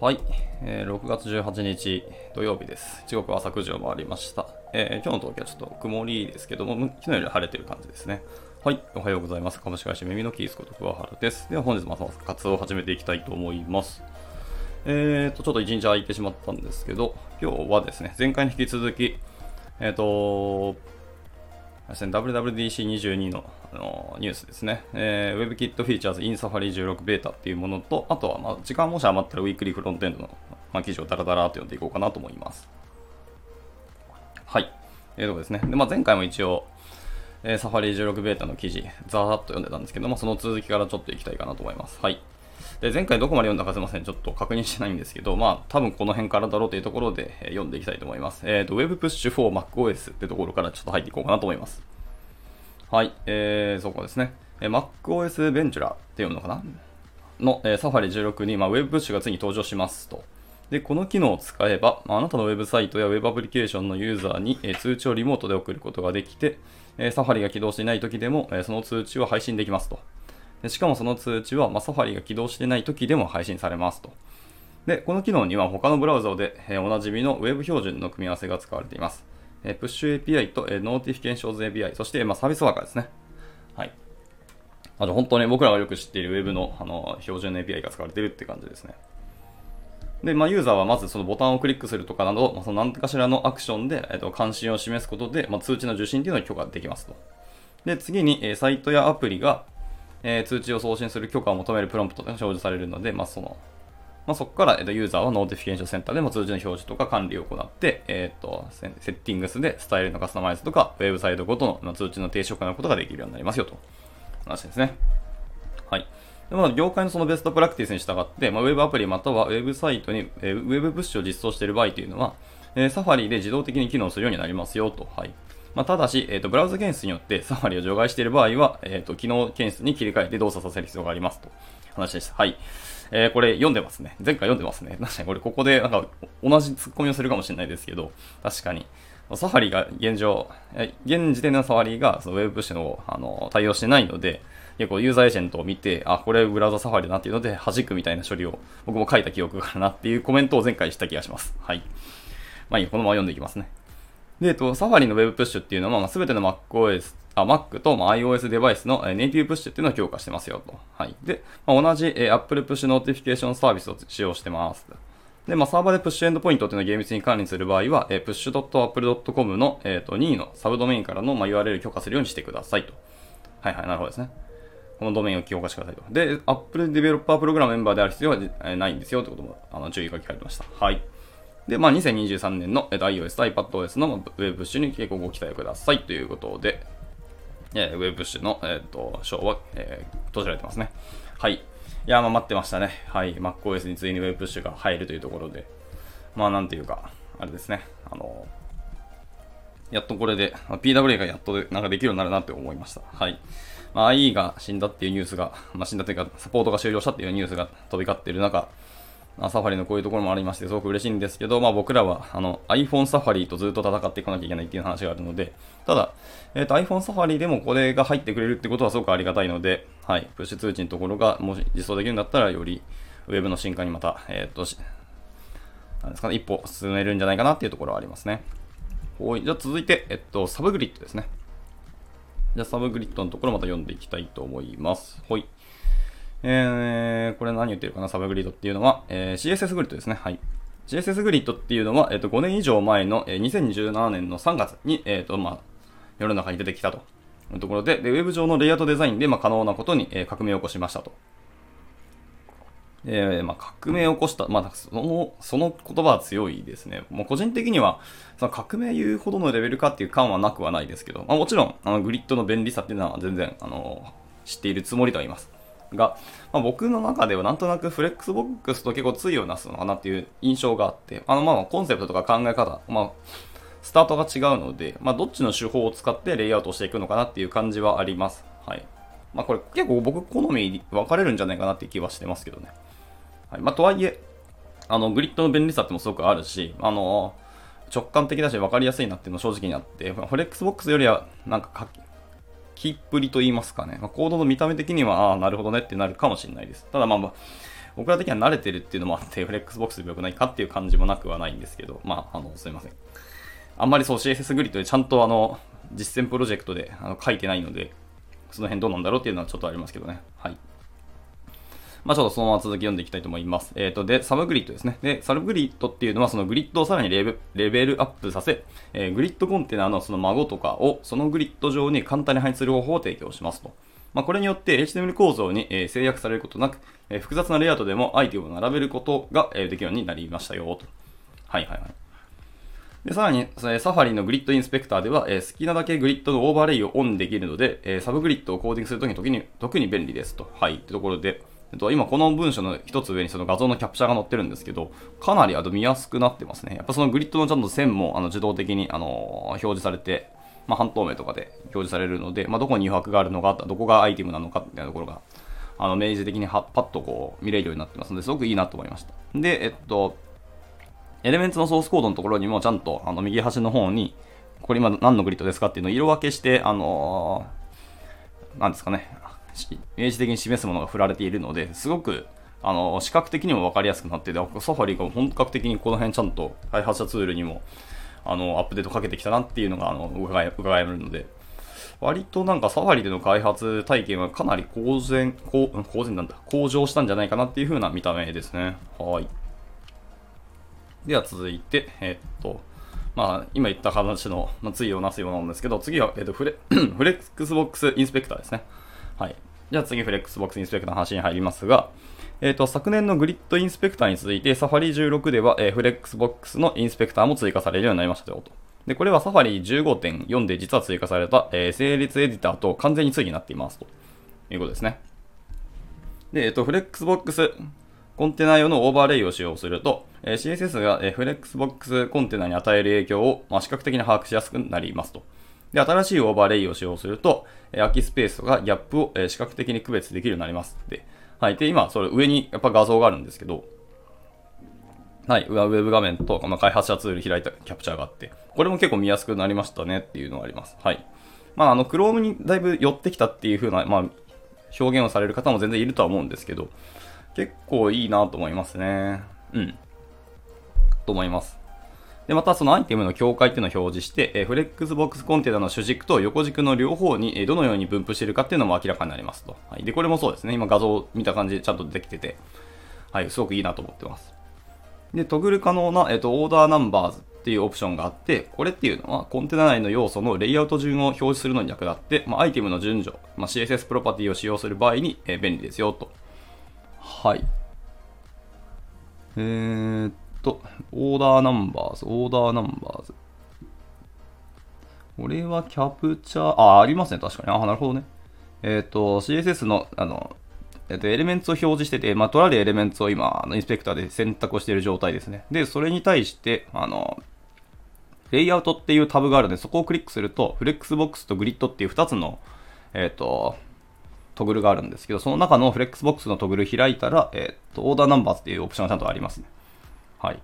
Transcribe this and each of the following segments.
はい、えー6月18日土曜日です。時刻は朝9時を回りました。えー今日の東京はちょっと曇りですけども、昨日より晴れてる感じですね。はい、おはようございます。株式会社耳のキースこと桑原です。では本日も朝活動を始めていきたいと思います。えーと、ちょっと一日空いてしまったんですけど、今日はですね、前回に引き続き、えっ、と、ですね WWDC22 のあのニュースですね、えー、WebKit Features in Safari 16ベータっていうものと、あとは、まあ、時間もし余ったらウィークリーフロントエンドの、まあ、記事をダラダラと読んでいこうかなと思います。はい。えー、とですね。で、まあ、前回も一応、えー、Safari 16ベータの記事、ざーっと読んでたんですけども、その続きからちょっといきたいかなと思います。はい。で、前回どこまで読んだかすいません。ちょっと確認してないんですけど、まあ、多分この辺からだろうというところで、え読んでいきたいと思います。えっ、と、Web Push for MacOS ってところからちょっと入っていこうかなと思います。はい、えー、そこですね。えー MacOS Ventura って読むのかな？の、えー、Safari 16に、まあ、Web Push がついに登場しますと。で、この機能を使えば、あ、なたのウェブサイトやウェブアプリケーションのユーザーに、え通知をリモートで送ることができて、えー、Safari が起動していない時でも、えその通知を配信できますと。でしかもその通知は、まあ、Safari が起動してない時でも配信されますと。で、この機能には他のブラウザで、えーおなじみの Web 標準の組み合わせが使われています。えー、Push API と、えー、Notifications API、そして、まあ、サービスワーカーですね。はい。あと本当に僕らがよく知っている Web のあの標準の API が使われているって感じですね。で、まあ、ユーザーはまずそのボタンをクリックするとかなど、まあ、その何かしらのアクションで、えっと、関心を示すことで、まあ、通知の受信というのを許可できますと。で、次に、えーサイトやアプリが、えー通知を送信する許可を求めるプロンプトが表示されるので、まあ、その、まあ、そこから、えっと、ユーザーは Notification Center でも通知の表示とか管理を行って、えっと、 Settings でスタイルのカスタマイズとか、ウェブサイトごとの通知の停止を行うことができるようになりますよと。話ですね。はい。でまあ、業界のそのベストプラクティスに従って、まあ、ウェブアプリまたはウェブサイトに、えーウェブプッシュを実装している場合というのは、えー、サファリで自動的に機能するようになりますよと。はい。まあ、ただし、えーと、ブラウザ検出によってサファリを除外している場合は、えーと、機能検出に切り替えて動作させる必要がありますと。話でした。はい。えーこれ読んでますね。前回読んでますね。確かにこれここでなんか同じツッコミをするかもしれないですけど、確かに。サファリが現状、え現時点のサファリがそのウェブプッシュのあの対応してないので、結構ユーザーエージェントを見て、あ、これブラウザサファリだなっていうので、弾くみたいな処理を僕も書いた記憶があるなっていうコメントを前回した気がします。はい。まあいい、このまま読んでいきますね。で、えっと、サファリのウェブプッシュっていうのは、まあ、全ての MacOS、あ、Mac と、まあ、iOS デバイスのえネイティブプッシュっていうのを強化してますよと。はい。で、まあ、同じ、えー Apple Push Notification サービスを使用してます。で、まあ、サーバーでプッシュエンドポイントっていうのを厳密に管理する場合は、えー、push.apple.com の、えー、と任意のサブドメインからの、まあ、URL を許可するようにしてくださいと。はいはい、なるほどですね。このドメインを強化してくださいと。で、Apple Developer Program メンバーである必要はえないんですよということも、あの、注意が聞かれてました。はい。で、まあ、2023年の、えーと iOS と iPadOS のまあウェブプッシュに結構ご期待くださいということで、えーウェブプッシュの、えー、と章は、えー閉じられてますね。はい。いや、まあ、待ってましたね。はい。MacOS についにウェブプッシュが入るというところで、まあ、なんていうか、あれですね。あのやっとこれで、PWA がやっとでなんかできるようになるなって思いました。はい。まあ、IE が死んだっていうニュースが、まあ、死んだというか、サポートが終了したっていうニュースが飛び交っている中、サファリのこういうところもありまして、すごく嬉しいんですけど、まあ、僕らはあの iPhone サファリとずっと戦っていかなきゃいけないっていう話があるので、ただ、えー、と iPhone サファリでもこれが入ってくれるってことはすごくありがたいので、はい、プッシュ通知のところがもし実装できるんだったら、よりウェブの進化にまた、えっ、と、しなんですかね、一歩進めるんじゃないかなっていうところはありますね。はい、じゃあ続いて、えっと、 subgrid ですね。じゃあ subgrid のところまた読んでいきたいと思います。はい。えー、これ何言ってるかな、 subgrid っていうのは、えー CSS grid ですね。はい。CSS grid っていうのは、えっと、5年以上前の、えー2017年の3月に、えっと、まあ、世の中に出てきたというところで、でウェブ上のレイアウトデザインで、まあ、可能なことに、えー革命を起こしましたと。えーまあ、革命を起こした、まあ、その、その言葉は強いですね。もう個人的には、その革命言うほどのレベルかっていう感はなくはないですけど、まあ、もちろん、あの、グリッドの便利さっていうのは全然、あの、知っているつもりではいます。が、まあ、僕の中ではなんとなくフレックスボックスと結構対をなすのかなっていう印象があって、あの、まあ、コンセプトとか考え方、まあ、スタートが違うので、まあ、どっちの手法を使ってレイアウトしていくのかなっていう感じはあります。はい。まあ、これ結構僕好み分かれるんじゃないかなっていう気はしてますけどね。はい。まあ、とはいえ、あの、グリッドの便利さってもすごくあるし、あの、直感的だし分かりやすいなっていうのは正直にあって、フレックスボックスよりは、なんか、きっぷりと言いますかね。まあ、コードの見た目的には、ああ、なるほどねってなるかもしれないです。ただまあ、僕ら的には慣れてるっていうのもあって、フレックスボックスで良くないかっていう感じもなくはないんですけど、まあ、あの、すいません。あんまりそう CSS グリッドでちゃんとあの、実践プロジェクトであの書いてないので、その辺どうなんだろうっていうのはちょっとありますけどね。はい。まあ、ちょっとそのまま続き読んでいきたいと思います。えっ、ー、と、で、 subgrid ですね。で、 subgrid っていうのは、そのグリッドをさらにレベレベルアップさせ、えー、グリッドコンテナのその孫とかを、そのグリッド上に簡単に配置する方法を提供しますと。まあ、これによって HTML 構造に、えー、制約されることなく、えー、複雑なレイアウトでもアイテムを並べることが、えー、できるようになりましたよと。はいはいはい。でさらに、 Safari の grid inspector では、えー、好きなだけグリッドのオーバーレイをオンできるので、えー、 subgrid をコーディングするときに特に便利ですと。はい。ってところで、えっと、今この文章の一つ上にその画像のキャプチャーが載ってるんですけど、かなりあと見やすくなってますね。やっぱそのグリッドのちゃんと線もあの自動的にあの表示されて、まあ、半透明とかで表示されるので、まあ、どこに余白があるのか、どこがアイテムなのかみたいなところが、あの明示的にはパッとこう見れるようになってますので、すごくいいなと思いました。で、えっと、エレメンツのソースコードのところにもちゃんとあの右端の方に、これ今何のグリッドですかっていうのを色分けして、あのー、なんですかね、明示的に示すものが振られているので、すごくあの視覚的にも分かりやすくなってて、サファリが本格的にこの辺ちゃんと開発者ツールにもあのアップデートかけてきたなっていうのがあの伺え伺えるので、割となんかサファリでの開発体験はかなり公然、公公然なんだ、向上したんじゃないかなっていう風な見た目ですね。はい。では続いて、えっと、まあ、今言った話の、まあ、対をなすようなんですけど、次は、えっと、フレ flexbox inspector ですね。はい。じゃあ次、フレックスボックスインスペクターの話に入りますが、えっ、ー、と、昨年の grid inspector に続いて、 Safari 16では、えー、 flexbox の inspector も追加されるようになりましたよと。で、これは Safari 15.4で実は追加された、えー、整列エディターと完全に対になっていますということですね。で、えっ、ー、と、 flexbox container 用のオーバーレイを使用すると、えー、CSS が、えー、 flexbox container に与える影響を、まあ、視覚的に把握しやすくなりますと。で、新しいオーバーレイを使用すると、え空きスペースとかギャップを、え視覚的に区別できるようになります。で、はい。で、今、それ上にやっぱ画像があるんですけど、はい。ウェブ画面と、まあ、開発者ツール開いたキャプチャーがあって、これも結構見やすくなりましたねっていうのがあります。はい。まあ、あの、Chrome にだいぶ寄ってきたっていう風な、まあ、表現をされる方も全然いるとは思うんですけど、結構いいなと思いますね。うん。と思います。で、またそのアイテムの境界っていうのを表示して、え、 flexbox container の主軸と横軸の両方に、え、どのように分布しているかっていうのも明らかになりますと。はい。で、これもそうですね。今画像見た感じでちゃんとできてて、はい、すごくいいなと思ってます。で、トグル可能な、えっ、と、 order numbers っていうオプションがあって、これっていうのはコンテナ内の要素のレイアウト順を表示するのに役立って、まあ、アイテムの順序、まあ、CSS プロパティを使用する場合に、え、便利ですよと。はい。えー、と、 order numbers、order numbers。これはキャプチャー、あ、ありますね、確かに。あ、なるほどね。えっ、ー、と、CSS の、あの、えっ、ー、と、 elements を表示してて、まあ、取られる elements を今、あの inspector で選択をしている状態ですね。で、それに対して、あの、レイアウトっていうタブがあるので、そこをクリックすると、フレックスボックスとグリッドっていう2つの、えっ、ー、と、トグルがあるんですけど、その中のフレックスボックスのトグル開いたら、えっ、と、 order numbers っていうオプションがちゃんとありますね。はい。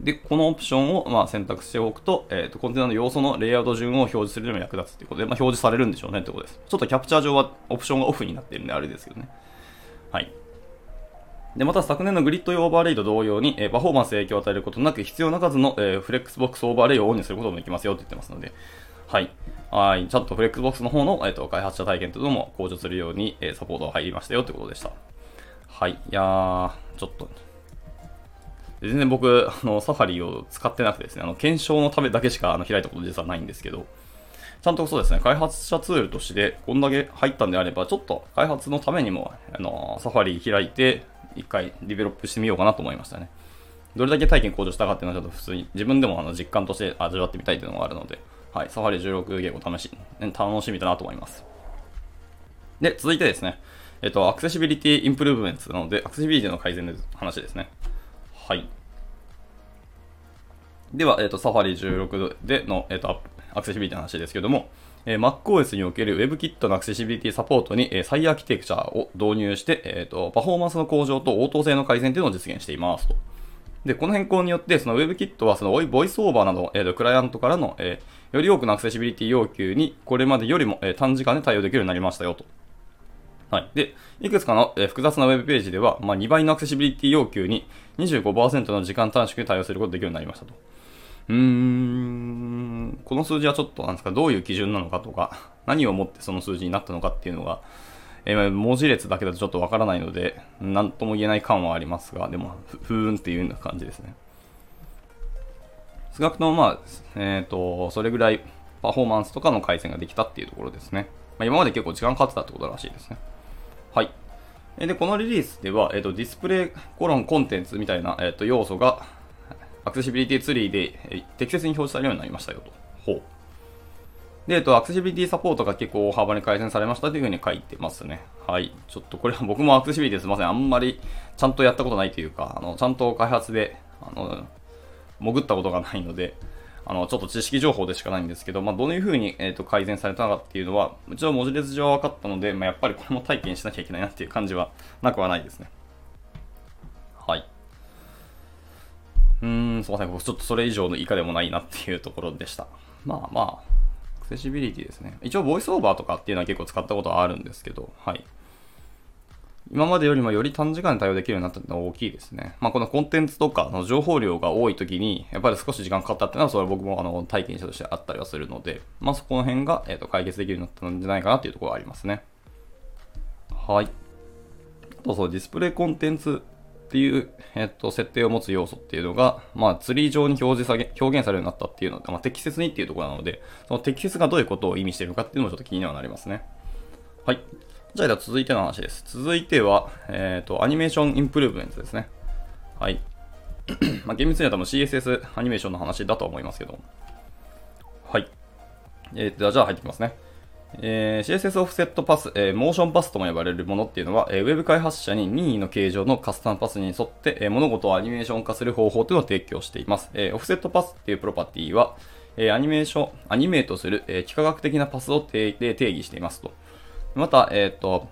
で、このオプションをまあ選択しておくと、え、ー、と、コンテナの要素のレイアウト順を表示するのにも役立つということで、まあ、表示されるんでしょうねということです。ちょっとキャプチャー上はオプションがオフになっているんであれですけどね。はい。で、また昨年のグリッド用オーバーレイと同様に、えー、パフォーマンス影響を与えることなく、必要な数の、えー、 flexbox overlay をオンにすることもできますよって言ってますので、はい。はい。ちゃんとフレックスボックスの方の、えーと、開発者体験というのも向上するように、えー、サポートが入りましたよということでした。はい。いやー、ちょっと、全然僕、あの、 Safari を使ってなくてですね、あの、検証のためだけしかあの開いたこと実はないんですけど、ちゃんとそうですね、開発者ツールとして、こんだけ入ったんであれば、ちょっと開発のためにも、あの、 Safari 開いて、一回 develop してみようかなと思いましたね。どれだけ体験向上したかっていうのはちょっと普通に自分でもあの実感として味わってみたいというのがあるので、はい、サファリ16言語試し、楽しみだなと思います。で、続いてですね、えっと、アクセシビリティインプルーブメントなので、アクセシビリティの改善の話ですね。はい。では、えっ、ー、と、サファリ16での、えっ、ー、と、アクセシビリティの話ですけども、えー、MacOS における WebKit のアクセシビリティサポートに、えー、再アーキテクチャを導入して、えーと、パフォーマンスの向上と応答性の改善というのを実現していますと。で、この変更によって、その WebKit はそのボイスオーバーなど、えーと、クライアントからの、えー、より多くのアクセシビリティ要求にこれまでよりも、えー、短時間で対応できるようになりましたよと。はい。で、いくつかの、え複雑なウェブページでは、まあ、2倍のアクセシビリティ要求に25%の時間短縮で対応することができるようになりましたと。うーん、この数字はちょっとなんですか、どういう基準なのかとか、何をもってその数字になったのかっていうのが、えー、文字列だけだとちょっとわからないので、何とも言えない感はありますが、でも、ふーんっていうような感じですね。少なくともまあ、えっ、ー、と、それぐらいパフォーマンスとかの改善ができたっていうところですね。まあ、今まで結構時間かかってたってことらしいですね。はい。で、このリリースでは、えっ、と、ディスプレイコロンコンテンツみたいな、えっ、と、要素が、アクセシビリティツリーで、え、適切に表示されるようになりましたよと。ほう。で、えっと、アクセシビリティサポートが結構大幅に改善されましたというふうに書いてますね。はい。ちょっとこれは 僕もアクセシビリティすいません。あんまりちゃんとやったことないというか、あの、ちゃんと開発で、あの、潜ったことがないので、あの、ちょっと知識情報でしかないんですけど、まあ、どういうふうに、えーと、改善されたのかっていうのは、うちは文字列上は分かったので、まあ、やっぱりこれも体験しなきゃいけないなっていう感じはなくはないですね。はい。うーん、すいません。僕ちょっとそれ以上の以下でもないなっていうところでした。まあまあ、アクセシビリティですね。一応、ボイスオーバーとかっていうのは結構使ったことはあるんですけど、はい。今までよりもより短時間で対応できるようになったのは大きいですね。まあ、このコンテンツとかの情報量が多い時に、やっぱり少し時間かかったっていうのは、それは僕もあの体験者としてあったりはするので、まあ、そこの辺が、えー、と解決できるようになったんじゃないかなっていうところがありますね。はい。あとそう、ディスプレイコンテンツっていう、えっ、と、設定を持つ要素っていうのが、まあ、ツリー上に表示され、表現されるようになったっていうので、まあ、適切にっていうところなので、その適切がどういうことを意味しているのかっていうのもちょっと気にはなりますね。はい。じゃあ、続いての話です。続いては、えっ、ー、と、アニメーションインプルーブメントですね。はい。まあ、厳密には多分 CSS アニメーションの話だと思いますけど。はい。えー、じゃあ入ってきますね。えー、CSS オフセットパス、えー、モーションパスとも呼ばれるものっていうのは、えー、ウェブ開発者に任意の形状のカスタムパスに沿って、えー、物事をアニメーション化する方法というのを提供しています。えー、オフセットパスっていうプロパティは、えー、アニメーション、アニメートする、えー、幾何学的なパスを定定義していますと。また、えっ、ー、と、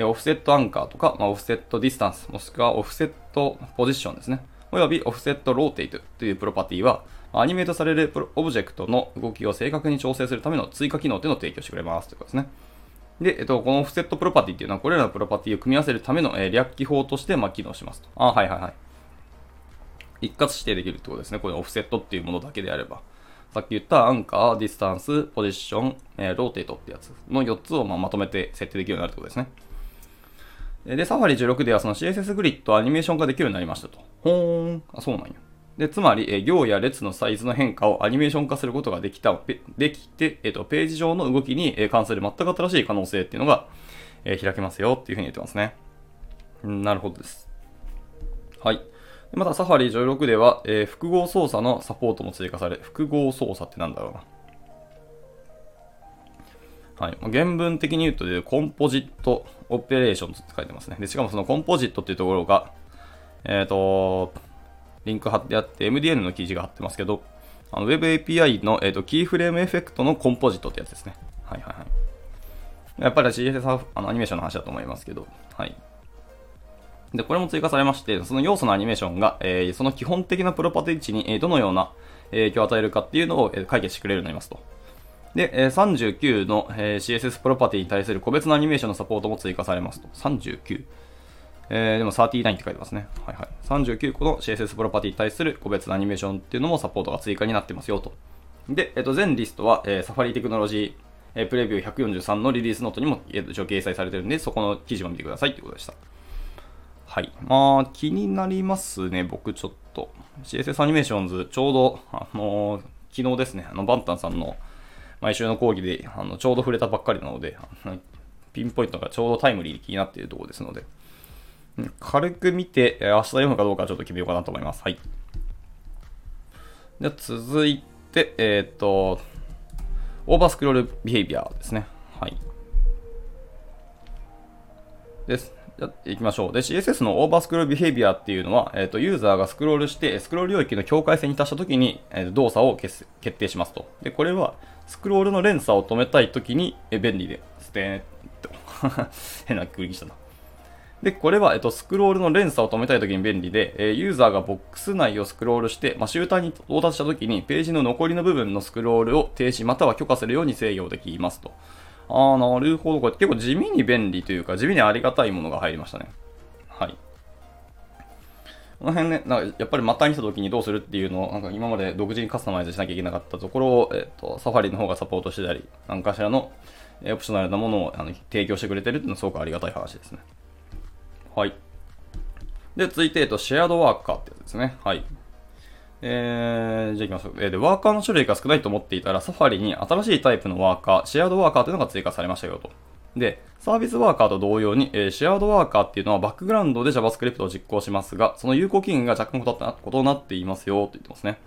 オフセットアンカーとか、まあ、 offset distance、もしくは offset position ですね。および offset rotate というプロパティは、アニメートされるオブジェクトの動きを正確に調整するための追加機能というのを提供してくれますということですね。で、えっと、この offset property っていうのは、これらのプロパティを組み合わせるための、えー、略記法として、まあ、機能しますと。あ、はいはいはい。一括指定できるってことですね。これ offset っていうものだけであれば。さっき言った anchor、distance、position、えー、 rotate ってやつの4つをままとめて設定できるようになるってことですね。で、 Safari 16ではその CSS グリッドアニメーションができるようになりましたと。ほーん。あ、そうなんや。で、つまり、え行や列のサイズの変化をアニメーション化することができた、できて、えっ、と、ページ上の動きに関する全く新しい可能性っていうのが、え開けますよっていうふうに言ってますね。なるほどです。はい。また、サファリ16では、えー、複合操作のサポートも追加され、複合操作ってなんだろうな。はい。原文的に言うと、コンポジットオペレーションって書いてますね。で、しかもそのコンポジットっていうところが、えっ、ー、と、リンク貼ってあって、MDN の記事が貼ってますけど、あの Web API の、えーと、キーフレームエフェクトのコンポジットってやつですね。はいはいはい。やっぱり CSS アニメーションの話だと思いますけど、はい。で、これも追加されまして、その要素のアニメーションが、えー、その基本的なプロパティ値に、えー、どのような影響を与えるかっていうのを、えー、解決してくれるようになりますと。で、えー、39の、えー、CSS プロパティに対する個別のアニメーションのサポートも追加されますと。39。えー、でも39って書いてますね。はいはい。39個の CSS プロパティに対する個別のアニメーションっていうのもサポートが追加になってますよと。で、えっ、と、全リストは、えー、サファリテクノロジー、えー、プレビュー143のリリースノートにも、えー、一応掲載されてるんで、そこの記事も見てくださいってことでした。はい。まあ、気になりますね、僕ちょっと。CSS アニメーションズ、ちょうど、あのー、昨日ですね、あの、バンタンさんの毎週の講義で、あの、ちょうど触れたばっかりなので、ピンポイントがちょうどタイムリーで気になっているところですので、軽く見て、明日読むかどうかちょっと決めようかなと思います。はい。では続いて、えっ、ー、と、オーバースクロールビヘイビアですね。はい。です。じゃ行きましょう。で、CSS のオーバースクロールビヘイビアっていうのは、えっ、ー、と、ユーザーがスクロールして、スクロール領域の境界線に達したときに、えー、動作を決定しますと。で、これは、スクロールの連鎖を止めたいときに、え便利で、ステーンと 変なクリックしたな。で、これは、えっと、スクロールの連鎖を止めたいときに便利で、えユーザーがボックス内をスクロールして、まあ、集団に到達したときに、ページの残りの部分のスクロールを停止または許可するように制御できますと。ああ、なるほど。これ結構地味に便利というか、地味にありがたいものが入りましたね。はい。この辺ね、なんかやっぱりまたにした時にどうするっていうのを、なんか今まで独自にカスタマイズしなきゃいけなかったところを、えっ、ー、と、サファリの方がサポートしてたり、何かしらのオプショナルなものをあの提供してくれてるっていうのはすごくありがたい話ですね。はい。で、続いて、えっと、シェアドワーカーってやつですね。はい。えー、じゃあ行きましょう。えー、で、ワーカーの種類が少ないと思っていたら、サファリに新しいタイプのワーカー、シェアードワーカーというのが追加されましたよと。で、サービスワーカーと同様に、えー、シェアードワーカーっていうのはバックグラウンドで JavaScript を実行しますが、その有効期限が若干異なっていますよと言ってますね。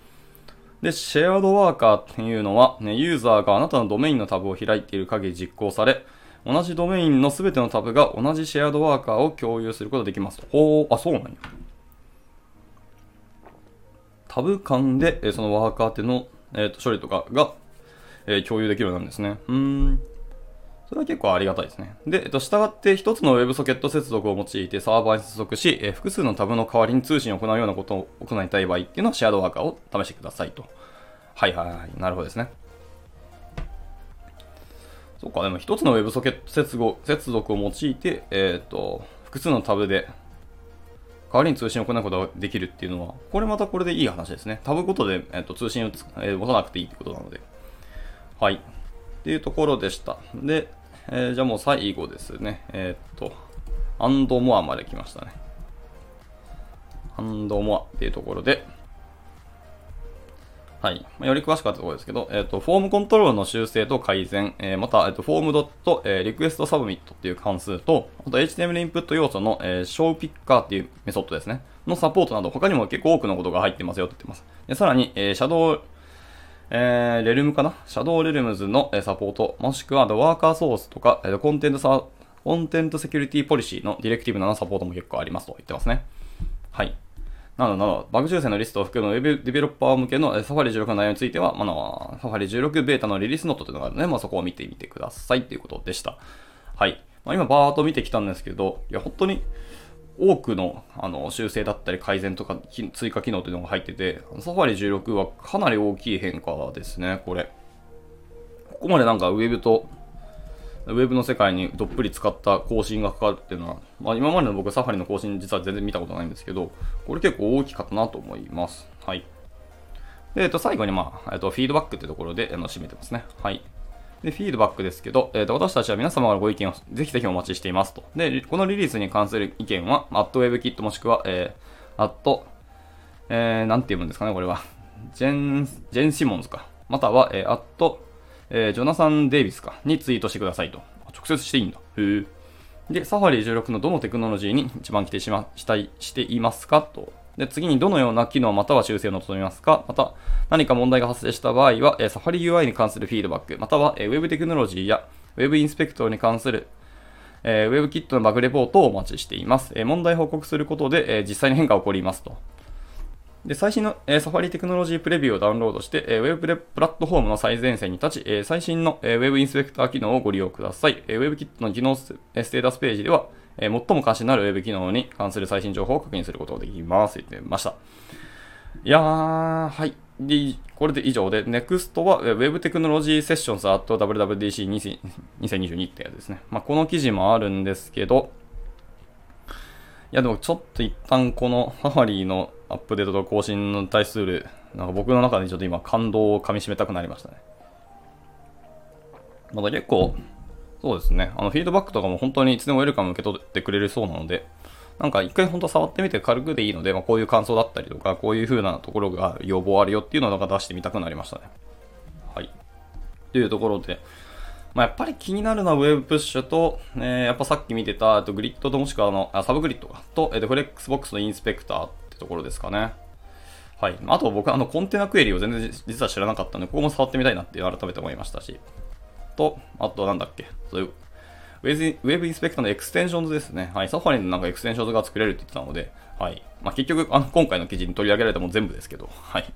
で、シェアードワーカーっていうのは、ね、ユーザーがあなたのドメインのタブを開いている限り実行され、同じドメインの全てのタブが同じシェアードワーカーを共有することができますと。ほう、あ、そうなんや。タブ間で、そのワーカーっていうの、えー、と処理とかが、えー、共有できるようなんですね。うん。それは結構ありがたいですね。で、えっと、従って一つの WebSocket 接続を用いてサーバーに接続し、え複数のタブの代わりに通信を行うようなことを行いたい場合っていうのはシェアドワーカーを試してくださいと。はいはいはい。なるほどですね。そっか、でも一つの WebSocket 接続接続を用いて、えっ、ー、と、複数のタブで代わりに通信を行うことができるっていうのは、これまたこれでいい話ですね。タブごとで、えーと、通信をえー、持たなくていいってことなので。はい。っていうところでした。で、えー、じゃあもう最後ですね。えっ、と、 and more まで来ましたね。 and more っていうところで、はい。より詳しかったところですけど、えっ、ー、と、 form control の修正と改善、えー、また、えっ、ー、と、フォームドット、えー、 request submit っていう関数と、あと HTML インプット要素の、えー、 show picker っていうメソッドですね。のサポートなど、他にも結構多くのことが入ってますよって言ってます。でさらに、えー、 shadow、えー、レルムかな？シャドウレルムズの、え、サポート、もしくは、ワーカーソースとか、えー、コンテンツサコンテンツセキュリティポリシーのディレクティブなのサポートも結構ありますと言ってますね。はい。などなど、バグ修正のリストを含む Web デベロッパー向けの Safari 16の内容については、まあ、Safari 16ベータのリリースノートというのがあるので、まあ、そこを見てみてくださいということでした。はい。まあ、今、バーっと見てきたんですけど、いや、本当に多くのあの修正だったり改善とか追加機能というのが入ってて、Safari 16はかなり大きい変化ですね、これ。ここまでなんか Web とウェブの世界にどっぷり使った更新がかかるっていうのは、まあ、今までの僕サファリの更新実は全然見たことないんですけど、これ結構大きかったなと思います。はい。で、えっと、最後に、まあ、えっと、フィードバックってところで、あの、締めてますね。はい。で、フィードバックですけど、えっと、私たちは皆様からご意見をぜひぜひお待ちしていますと。で、このリリースに関する意見は、アットウェブキットもしくは、えー、アット、えー、なんて読むんですかね、これは。ジェン、ジェン・シモンズか。または、えー、アット、えー、ジョナサン・デイビスか、にツイートしてくださいと。直接していいんだ。へえ。で、サファリ16のどのテクノロジーに一番規定しましたいしていますかと。で、次にどのような機能または修正を望みますかまた、何か問題が発生した場合は、えー、サファリ UI に関するフィードバック、または、えー、Web テクノロジーや Web インスペクトに関するえー、WebKit のバグレポートをお待ちしています。え、問題報告することで、え、実際に変化が起こりますと。で、最新の、えー、サファリテクノロジープレビューをダウンロードして、えー、ウェブプラットフォームの最前線に立ち、えー、最新の、えー、ウェブインスペクター機能をご利用ください。えー、WebKit の機能ステータスページでは、えー、最も関心のあるウェブ機能に関する最新情報を確認することができます。言ってました。いやー、はい。で、これで以上で、NEXT は Web テクノロジーセッションズ at WWDC2022 ってやつですね。まあ、この記事もあるんですけど、いやでもちょっと一旦このサファリのアップデートと更新に対する、なんか僕の中でちょっと今感動をかみしめたくなりましたね。まだ結構、そうですね、あのフィードバックとかも本当にいつでもウェルカム受け取ってくれるそうなので、なんか一回本当触ってみて軽くでいいので、まあ、こういう感想だったりとか、こういう風なところが要望あるよっていうのをなんか出してみたくなりましたね。はい。というところで、まあ、やっぱり気になるのはウェブプッシュと、えー、やっぱさっき見てたとグリッドともしくはあのあサブグリッドと、えー、と flexbox の inspector ってところですかね。はい。あと僕あの container query を全然実は知らなかったので、ここも触ってみたいなって改めて思いましたし。と、あとなんだっけ、そういう web inspector の extensions ですね。はい。 Safari のなんか extensions が作れるって言ってたので、はい。まあ、結局、あの、今回の記事に取り上げられたも全部ですけど、はい。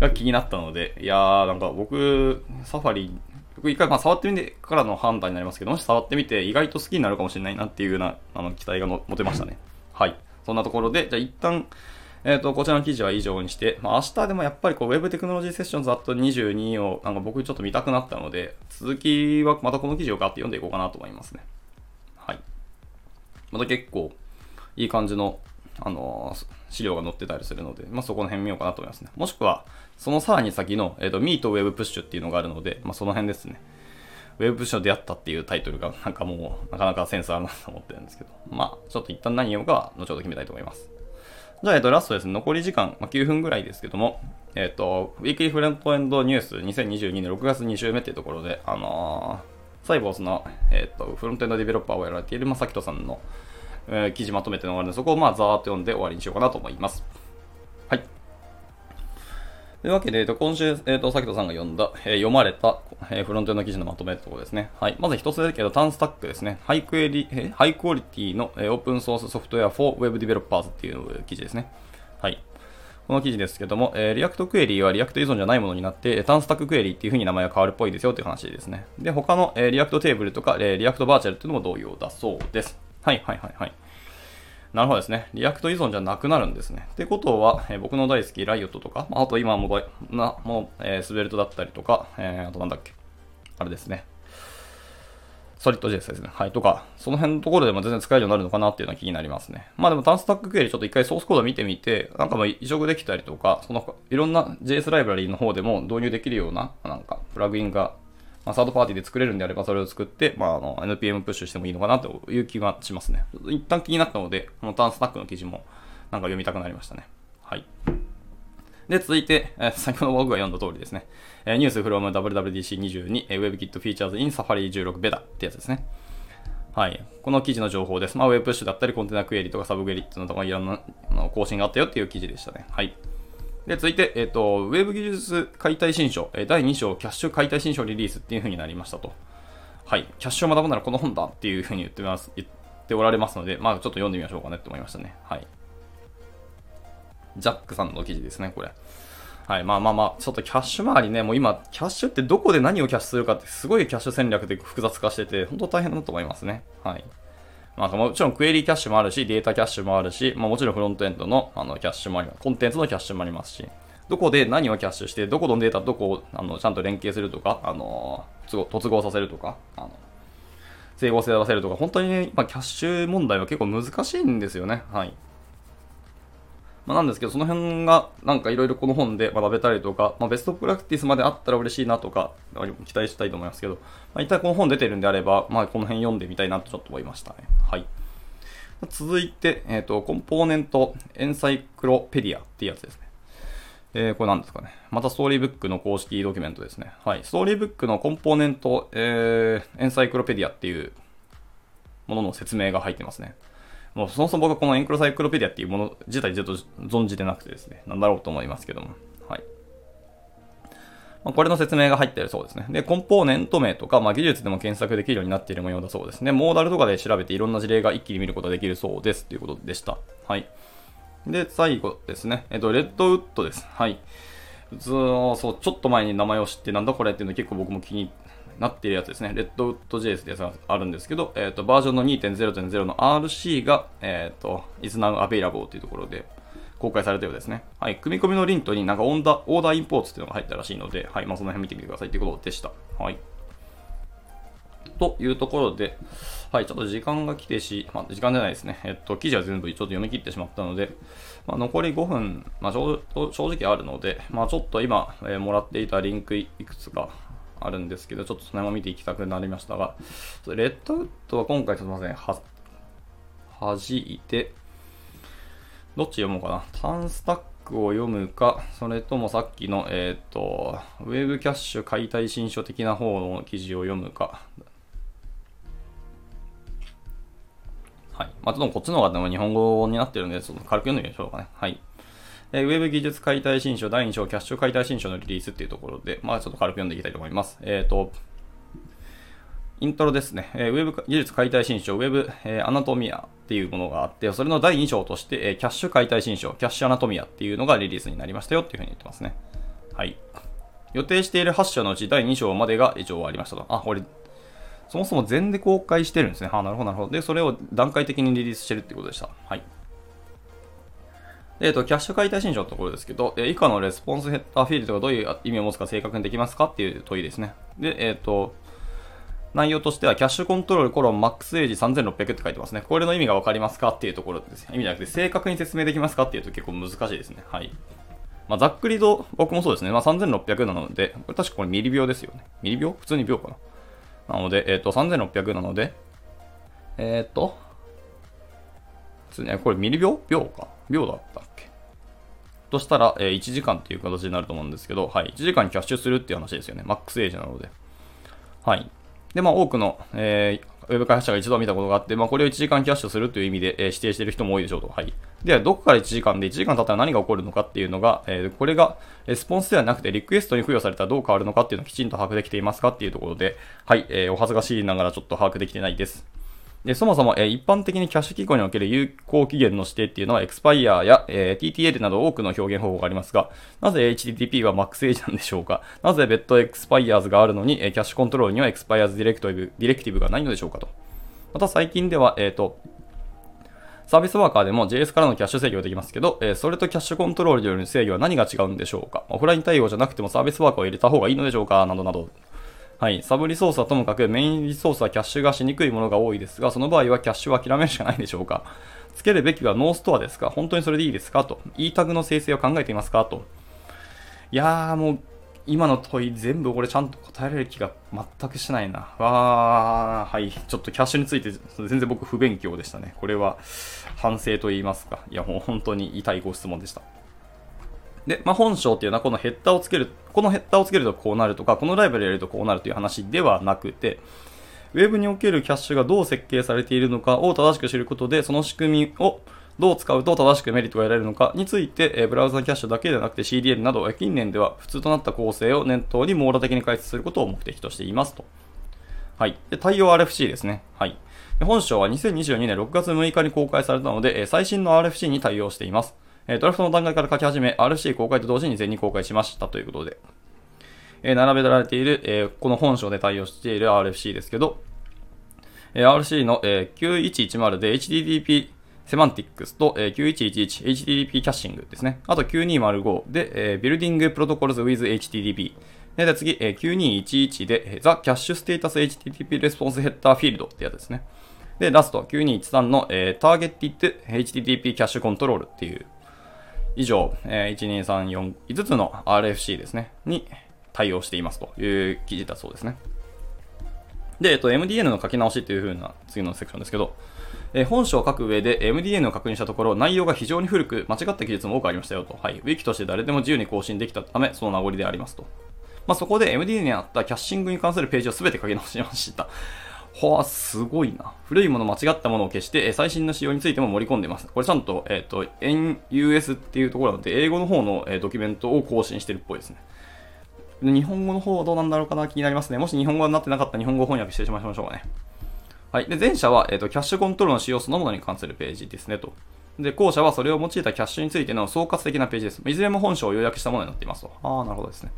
が気になったので、いやー、なんか僕、 Safari 僕一回まあ触ってみてからの判断になりますけど、もし触ってみて意外と好きになるかもしれないなっていうようなあの期待が持てましたね。はい。そんなところで、じゃあ一旦、えっ、ー、と、こちらの記事は以上にして、まあ、明日でもやっぱりこう、Web テクノロジーセッションズあと22を、なんか僕ちょっと見たくなったので、続きはまたこの記事を買って読んでいこうかなと思いますね。はい。また結構、いい感じの、あのー、資料が載ってたりするので、まあ、そこの辺見ようかなと思いますね。もしくは、そのさらに先の、えっ、ー、と、Meet Web Push っていうのがあるので、まあ、その辺ですね。ウェブプッシュの出会ったっていうタイトルが、なんかもう、なかなかセンスあるなと思ってるんですけど、まあ、ちょっと一旦何読むかは、後ほど決めたいと思います。じゃあ、えっと、ラストですね、残り時間、まあ、9分ぐらいですけども、えっと、ウィークリーフレントエンドニュース2022年6月2週目っていうところで、あのー、サイボースの、えっと、フロントエンドディベロッパーをやられている正人さんの、えー、記事まとめてのがあるので、そこをまあ、ざーっと読んで終わりにしようかなと思います。はい。というわけで、えっと、今週、えっと、さきとさんが読んだ、えー、読まれた、えー、フロントエンド記事のまとめってところですね。はい。まず一つだけど、タンスタックですね。ハイクエリ、えハイクオリティの、えー、オープンソースソフトウェア for Web Developers っていう記事ですね。はい。この記事ですけども、えー、 React Query は React 依存じゃないものになって、 TanStack Query っていう風に名前が変わるっぽいですよっていう話ですね。で、他の、えー、 React Table とか、えー、 React Virtual っていうのも同様だそうです。はいはいはいはい。なるほどですね。 React 依存じゃなくなるんですね。ってことは、えー、僕の大好き Riot とか、あと今もう、もう、えー、 Svelte だったりとか、えー、あとなんだっけ。あれですね。 Solid JS ですね。はい。とか、その辺のところでも全然使えるようになるのかなっていうのは気になりますね。まあでも、 TanStack Query ちょっと一回ソースコード見てみて、なんかもう移植できたりとか、その、いろんな JS ライブラリーの方でも導入できるような、なんか、プラグインがまあ、サードパーティーで作れるんであればそれを作って、まあ、あの NPM プッシュしてもいいのかなという気がしますね。一旦気になったので、このターンスタックの記事もなんか読みたくなりましたね。はい。で、続いて、えー、先ほど僕が読んだ通りですね。えー、ニュース from WWDC22、えー、WebKit Features in Safari 16 Beta ってやつですね。はい。この記事の情報です。まあ、ウェブプッシュだったり、コンテナクエリとかサブクエリっていうのとかいろんな更新があったよっていう記事でしたね。はい。で、続いて、えっ、ー、と、ウェブ技術解体新書、第2章、キャッシュ解体新書リリースっていう風になりましたと。はい。キャッシュを学ぶならこの本だっていう風に言ってます、言っておられますので、まあちょっと読んでみましょうかねって思いましたね。はい。ジャックさんの記事ですね、これ。はい。まあまあまあ、ちょっとキャッシュ周りね、もう今、キャッシュってどこで何をキャッシュするかってすごいキャッシュ戦略で複雑化してて、本当大変だと思いますね。はい。まあ、もちろんクエリーキャッシュもあるし、データキャッシュもあるし、まあ、もちろんフロントエンドのあのキャッシュもあります。コンテンツのキャッシュもありますし、どこで何をキャッシュして、どこのデータどこをあのちゃんと連携するとか、あの突合させるとか、あの整合性を出せるとか、本当に、ね、まあ、キャッシュ問題は結構難しいんですよね。はい。まあ、なんですけど、その辺がなんかいろいろこの本で学べたりとか、まあ、ベストプラクティスまであったら嬉しいなとか、期待したいと思いますけど、まあ、一体この本出てるんであれば、まあ、この辺読んでみたいなとちょっと思いましたね。はい。続いて、えっ、ー、と、コンポーネントエンサイクロペディアっていうやつですね。えー、これ何ですかね。またストーリーブックの公式ドキュメントですね。はい。ストーリーブックのコンポーネント、えー、エンサイクロペディアっていうものの説明が入ってますね。もうそもそも僕はこのエンクロサイクロペディアっていうもの自体ずっと存じてなくてですね、なんだろうと思いますけども。はい。まあ、これの説明が入っているそうですね。で、コンポーネント名とか、まあ、技術でも検索できるようになっている模様だそうですね。モーダルとかで調べていろんな事例が一気に見ることができるそうですということでした。はい。で、最後ですね。えっと、レッドウッドです。はい。そう、ちょっと前に名前を知って、なんだこれっていうの結構僕も気になっているやつですね。レッドウッド JS ってやつがあるんですけど、えっ、と、バージョンの2.0.0の RC が、えっ、と、is now available というところで公開されたようですね。はい。組み込みのリントになんかオーダ、オーダーインポーツっていうのが入ったらしいので、はい。まあ、その辺見てみてくださいということでした。はい。というところで、はい、ちょっと時間が来てし、まあ、時間じゃないですね。えっと、記事は全部ちょっと読み切ってしまったので、まあ、残り5分、まあ、正直あるので、まあ、ちょっと今、えー、もらっていたリンクいくつかあるんですけど、ちょっとその辺も見ていきたくなりましたが、レッドウッドは今回すみません、は、弾いて、どっち読もうかな。タンスタックを読むか、それともさっきの、えっ、ー、と、ウェブキャッシュ解体新書的な方の記事を読むか、はい。まあ、ちょっとこっちの方がでも日本語になってるんで、ちょっと軽く読んでみましょうかね。はい。えー、ウェブ技術解体新書第2章キャッシュ解体新書のリリースっていうところで、まあちょっと軽く読んでいきたいと思います。えっ、ー、と、イントロですね。えー、ウェブ技術解体新書、ウェブ、えー、アナトミアっていうものがあって、それの第2章として、えー、キャッシュ解体新書、キャッシュアナトミアっていうのがリリースになりましたよっていうふうに言ってますね。はい。予定している8章のうち第2章までが一応終わりましたと。あ、これそもそも全で公開してるんですね。はあ、なるほど、なるほど。で、それを段階的にリリースしてるってことでした。はい。えっ、と、キャッシュ解体新書のところですけど、え以下のレスポンスヘッダーフィールドがどういう意味を持つか正確にできますかっていう問いですね。で、えっ、と、内容としては、キャッシュコントロールコロンマックスエイジ3600って書いてますね。これの意味がわかりますかっていうところです。意味じゃなくて、正確に説明できますかっていうと結構難しいですね。はい。まあ、ざっくりと、僕もそうですね。まあ、3600なので、これ確かこれミリ秒ですよね。ミリ秒？普通に秒かな。なので、えっ、ー、と、3600なので、えっ、ー、と、普通に、これミリ秒？秒か。秒だったとしたら、えー、1時間っていう形になると思うんですけど、はい。1時間にキャッシュするっていう話ですよね。マックスエイジなので。はい。で、まあ、多くの、えー、ウェブ開発者が一度は見たことがあって、まあ、これを1時間キャッシュするという意味で、えー、指定している人も多いでしょうと。はい。では、どこから1時間で1時間経ったら何が起こるのかっていうのが、えー、これがレスポンスではなくてリクエストに付与されたらどう変わるのかっていうのをきちんと把握できていますかっていうところで、はい、えー、お恥ずかしいながらちょっと把握できてないです。で、そもそも、え、一般的にキャッシュ機構における有効期限の指定っていうのは、エクスパイアや、えー、TTL など多くの表現方法がありますが、なぜ HTTP は MAX エイジなんでしょうか？なぜ別途 Expires があるのに、え、 Cache-Control には Expires ディレクティブディレクティブがないのでしょうかと？また最近では、えっ、ー、と、 Service Worker でも JS からのキャッシュ制御ができますけど、え、それと Cache-Control による制御は何が違うんでしょうか？オフライン対応じゃなくても Service Worker を入れた方がいいのでしょうか？などなど。はい。サブリソースはともかくメインリソースはキャッシュがしにくいものが多いですが、その場合はキャッシュは諦めるしかないでしょうかつけるべきは no-store ですか？本当にそれでいいですか？と。e タグの生成を考えていますか？と。いやーもう、今の問い全部俺ちゃんと答えられる気が全くしないな。わー、はい。ちょっとキャッシュについて全然僕不勉強でしたね。これは反省と言いますか。いやもう本当に痛いご質問でした。で、まあ、本章っていうのはこのヘッダーをつける、このヘッダーをつけるとこうなるとか、このライブルやるとこうなるという話ではなくて、ウェブにおけるキャッシュがどう設計されているのかを正しく知ることで、その仕組みをどう使うと正しくメリットが得られるのかについて、えブラウザキャッシュだけではなくて CDN など、近年では普通となった構成を念頭に網羅的に解説することを目的としていますと。はい。で、対応 RFC ですね。はい。本章は2022年6月6日に公開されたので、最新の RFC に対応しています。えドラフトの段階から書き始め、RC 公開と同時に全に公開しましたということで、え並べられている、えこの本章で対応している RFC ですけど、え RC の、え9110で HTTP セマンティックスと、え 9111HTTP キャッシングですね。あと9205で、え Building Protocols with HTTP。で次、え9211で、The Cache Status HTTP Response Header Field ってやつですね。で、ラスト、9213の、えー、Targeted HTTP Cache Control っていう以上、えー、1、2、3、4、5つの RFC ですね、に対応していますという記事だそうですね。で、えっと、MDN の書き直しという風な次のセクションですけど、えー、本書を書く上で MDN を確認したところ、内容が非常に古く、間違った記述も多くありましたよと。はい。ウィキとして誰でも自由に更新できたため、その名残でありますと。まあ、そこで MDN にあったキャッシングに関するページを全て書き直しました。ほわ、すごいな。古いもの、間違ったものを消して、最新の仕様についても盛り込んでます。これちゃんと、えっ、ー、と、NUS っていうところなので、英語の方の、え、ドキュメントを更新してるっぽいですね。日本語の方はどうなんだろうかな気になりますね。もし日本語になってなかったら日本語翻訳してしまいましょうかね。はい。で、前者は、えっ、ー、と、キャッシュコントロールの仕様そのものに関するページですねと。で、後者はそれを用いたキャッシュについての総括的なページです。いずれも本書を要約したものになっていますと。ああ、なるほどですね。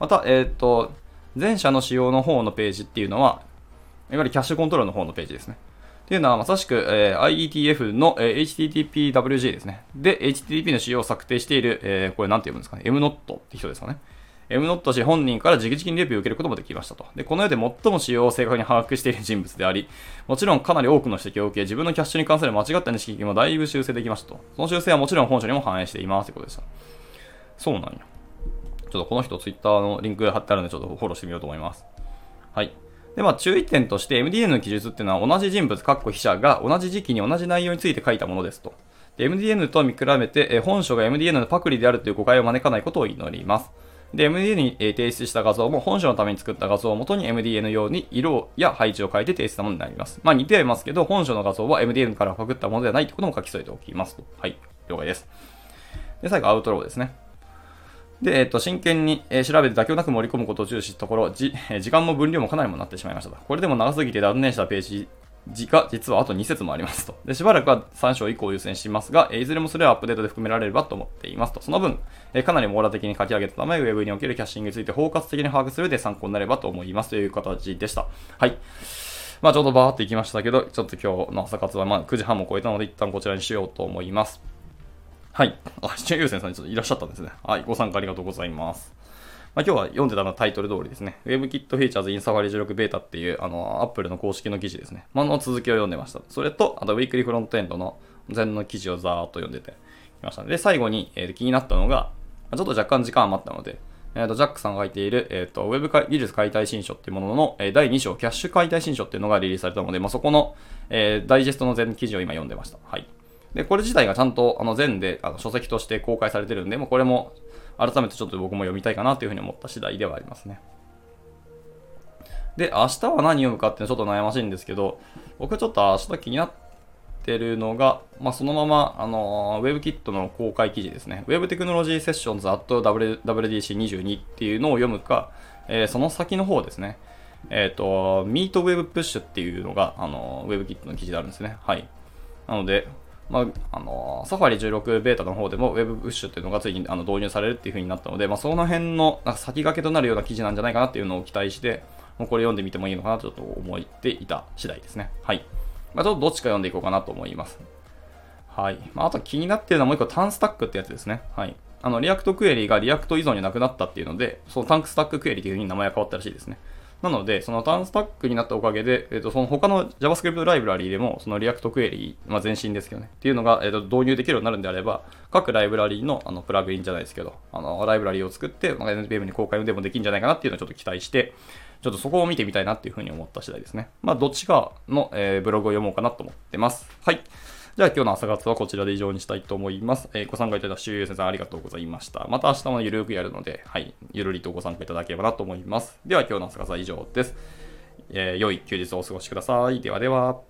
また、えっ、と、前者の仕様の方のページっていうのは、いわゆるキャッシュコントロールの方のページですね。っていうのは、まさしく、えー、IETF の、えー、HTTPWG ですね。で、HTTP の仕様を策定している、えー、これなんて読むんですかね？MNOT って人ですかね。MNOT 氏本人から直々にレビューを受けることもできましたと。で、この世で最も仕様を正確に把握している人物であり、もちろんかなり多くの指摘を受け、自分のキャッシュに関する間違った認識もだいぶ修正できましたと。その修正はもちろん本書にも反映していますということでした。そうなんや。ちょっとこの人 Twitter のリンク貼ってあるんで、ちょっとフォローしてみようと思います。はい。で、まあ、注意点として MDN の記述っていうのは同じ人物、括弧筆者が同じ時期に同じ内容について書いたものですと。で、MDN と見比べて、え本書が MDN のパクリであるという誤解を招かないことを祈ります。で、MDN に提出した画像も本書のために作った画像をもとに MDN 用に色や配置を変えて提出したものになります。まあ似てはいますけど、本書の画像は MDN からパクったものではないということも書き添えておきますと。はい。了解です。で、最後、アウトローですね。で、えっと、真剣に、え調べて妥協なく盛り込むことを重視したところ、じ、え時間も分量もかなりもなってしまいましたと。これでも長すぎて断念したページが実はあと2節もありますと。で、しばらくは3章以降優先しますが、えいずれもそれはアップデートで含められればと思っていますと。その分、えかなり網羅的に書き上げたため、ウェブにおけるキャッシングについて包括的に把握するで参考になればと思いますという形でした。はい。まあちょっとバーっていきましたけど、ちょっと今日の朝活はまあ9時半も超えたので一旦こちらにしようと思います。はい。あ、視聴優先さんにちょっといらっしゃったんですね。はい。ご参加ありがとうございます。まあ、今日は読んでたのタイトル通りですね。WebKit Features in Safari 16 Beta っていう、あの、Apple の公式の記事ですね。まあ、の続きを読んでました。それと、あと、ウィークリーフロントエンドの全の記事をざーっと読んでてきました。で、最後に、えー、気になったのが、ちょっと若干時間余ったので、えーと、ジャックさんが書いている、えーと、ウェブ技術解体新書っていうものの、えー、第2章、キャッシュ解体新書っていうのがリリースされたので、まあ、そこの、えー、ダイジェストの全記事を今読んでました。はい。で、これ自体がちゃんとあの全であの書籍として公開されてるんで、もうこれも改めてちょっと僕も読みたいかなというふうに思った次第ではありますね。で、明日は何読むかっていうのはちょっと悩ましいんですけど、僕ちょっと明日気になってるのが、まあ、そのまま、あのー、WebKit の公開記事ですね。Web Technology Sessions at WWDC22 っていうのを読むか、えー、その先の方ですね。えっ、ー、と、Meet Web Push っていうのが、あのー、WebKit の記事であるんですね。はい。なので、まあ、あの、 Safari 16 beta の方でも Web プッシュっていうのがついにあの導入されるっていう風になったので、まあ、その辺のなんか先駆けとなるような記事なんじゃないかなっていうのを期待して、もうこれ読んでみてもいいのかなとちょっと思っていた次第ですね。はい。まあ、ちょっとどっちか読んでいこうかなと思います。はい。まあ、あと気になってるのはもう一個 TanStack ってやつですね。はい。あの、 React Query が React 依存になくなったっていうので、その TanStack Query っていう風に名前が変わったらしいですね。なので、そのターンスタックになったおかげで、えっ、ー、と、その他の JavaScript ライブラリーでも、その React クエリー、まあ、前身ですけどね、っていうのが、えっ、ー、と、導入できるようになるんであれば、各ライブラリーのあのプラグインじゃないですけど、あの、ライブラリーを作って、まあ、NPM に公開でもできるんじゃないかなっていうのをちょっと期待して、ちょっとそこを見てみたいなっていうふうに思った次第ですね。まあ、どっちかの、え、ブログを読もうかなと思ってます。はい。じゃあ今日の朝活はこちらで以上にしたいと思います。えー、ご参加いただいた周遊先生ありがとうございました。また明日もゆるくやるので、はい、ゆるりとご参加いただければなと思います。では今日の朝活は以上です。えー、良い休日をお過ごしください。ではでは。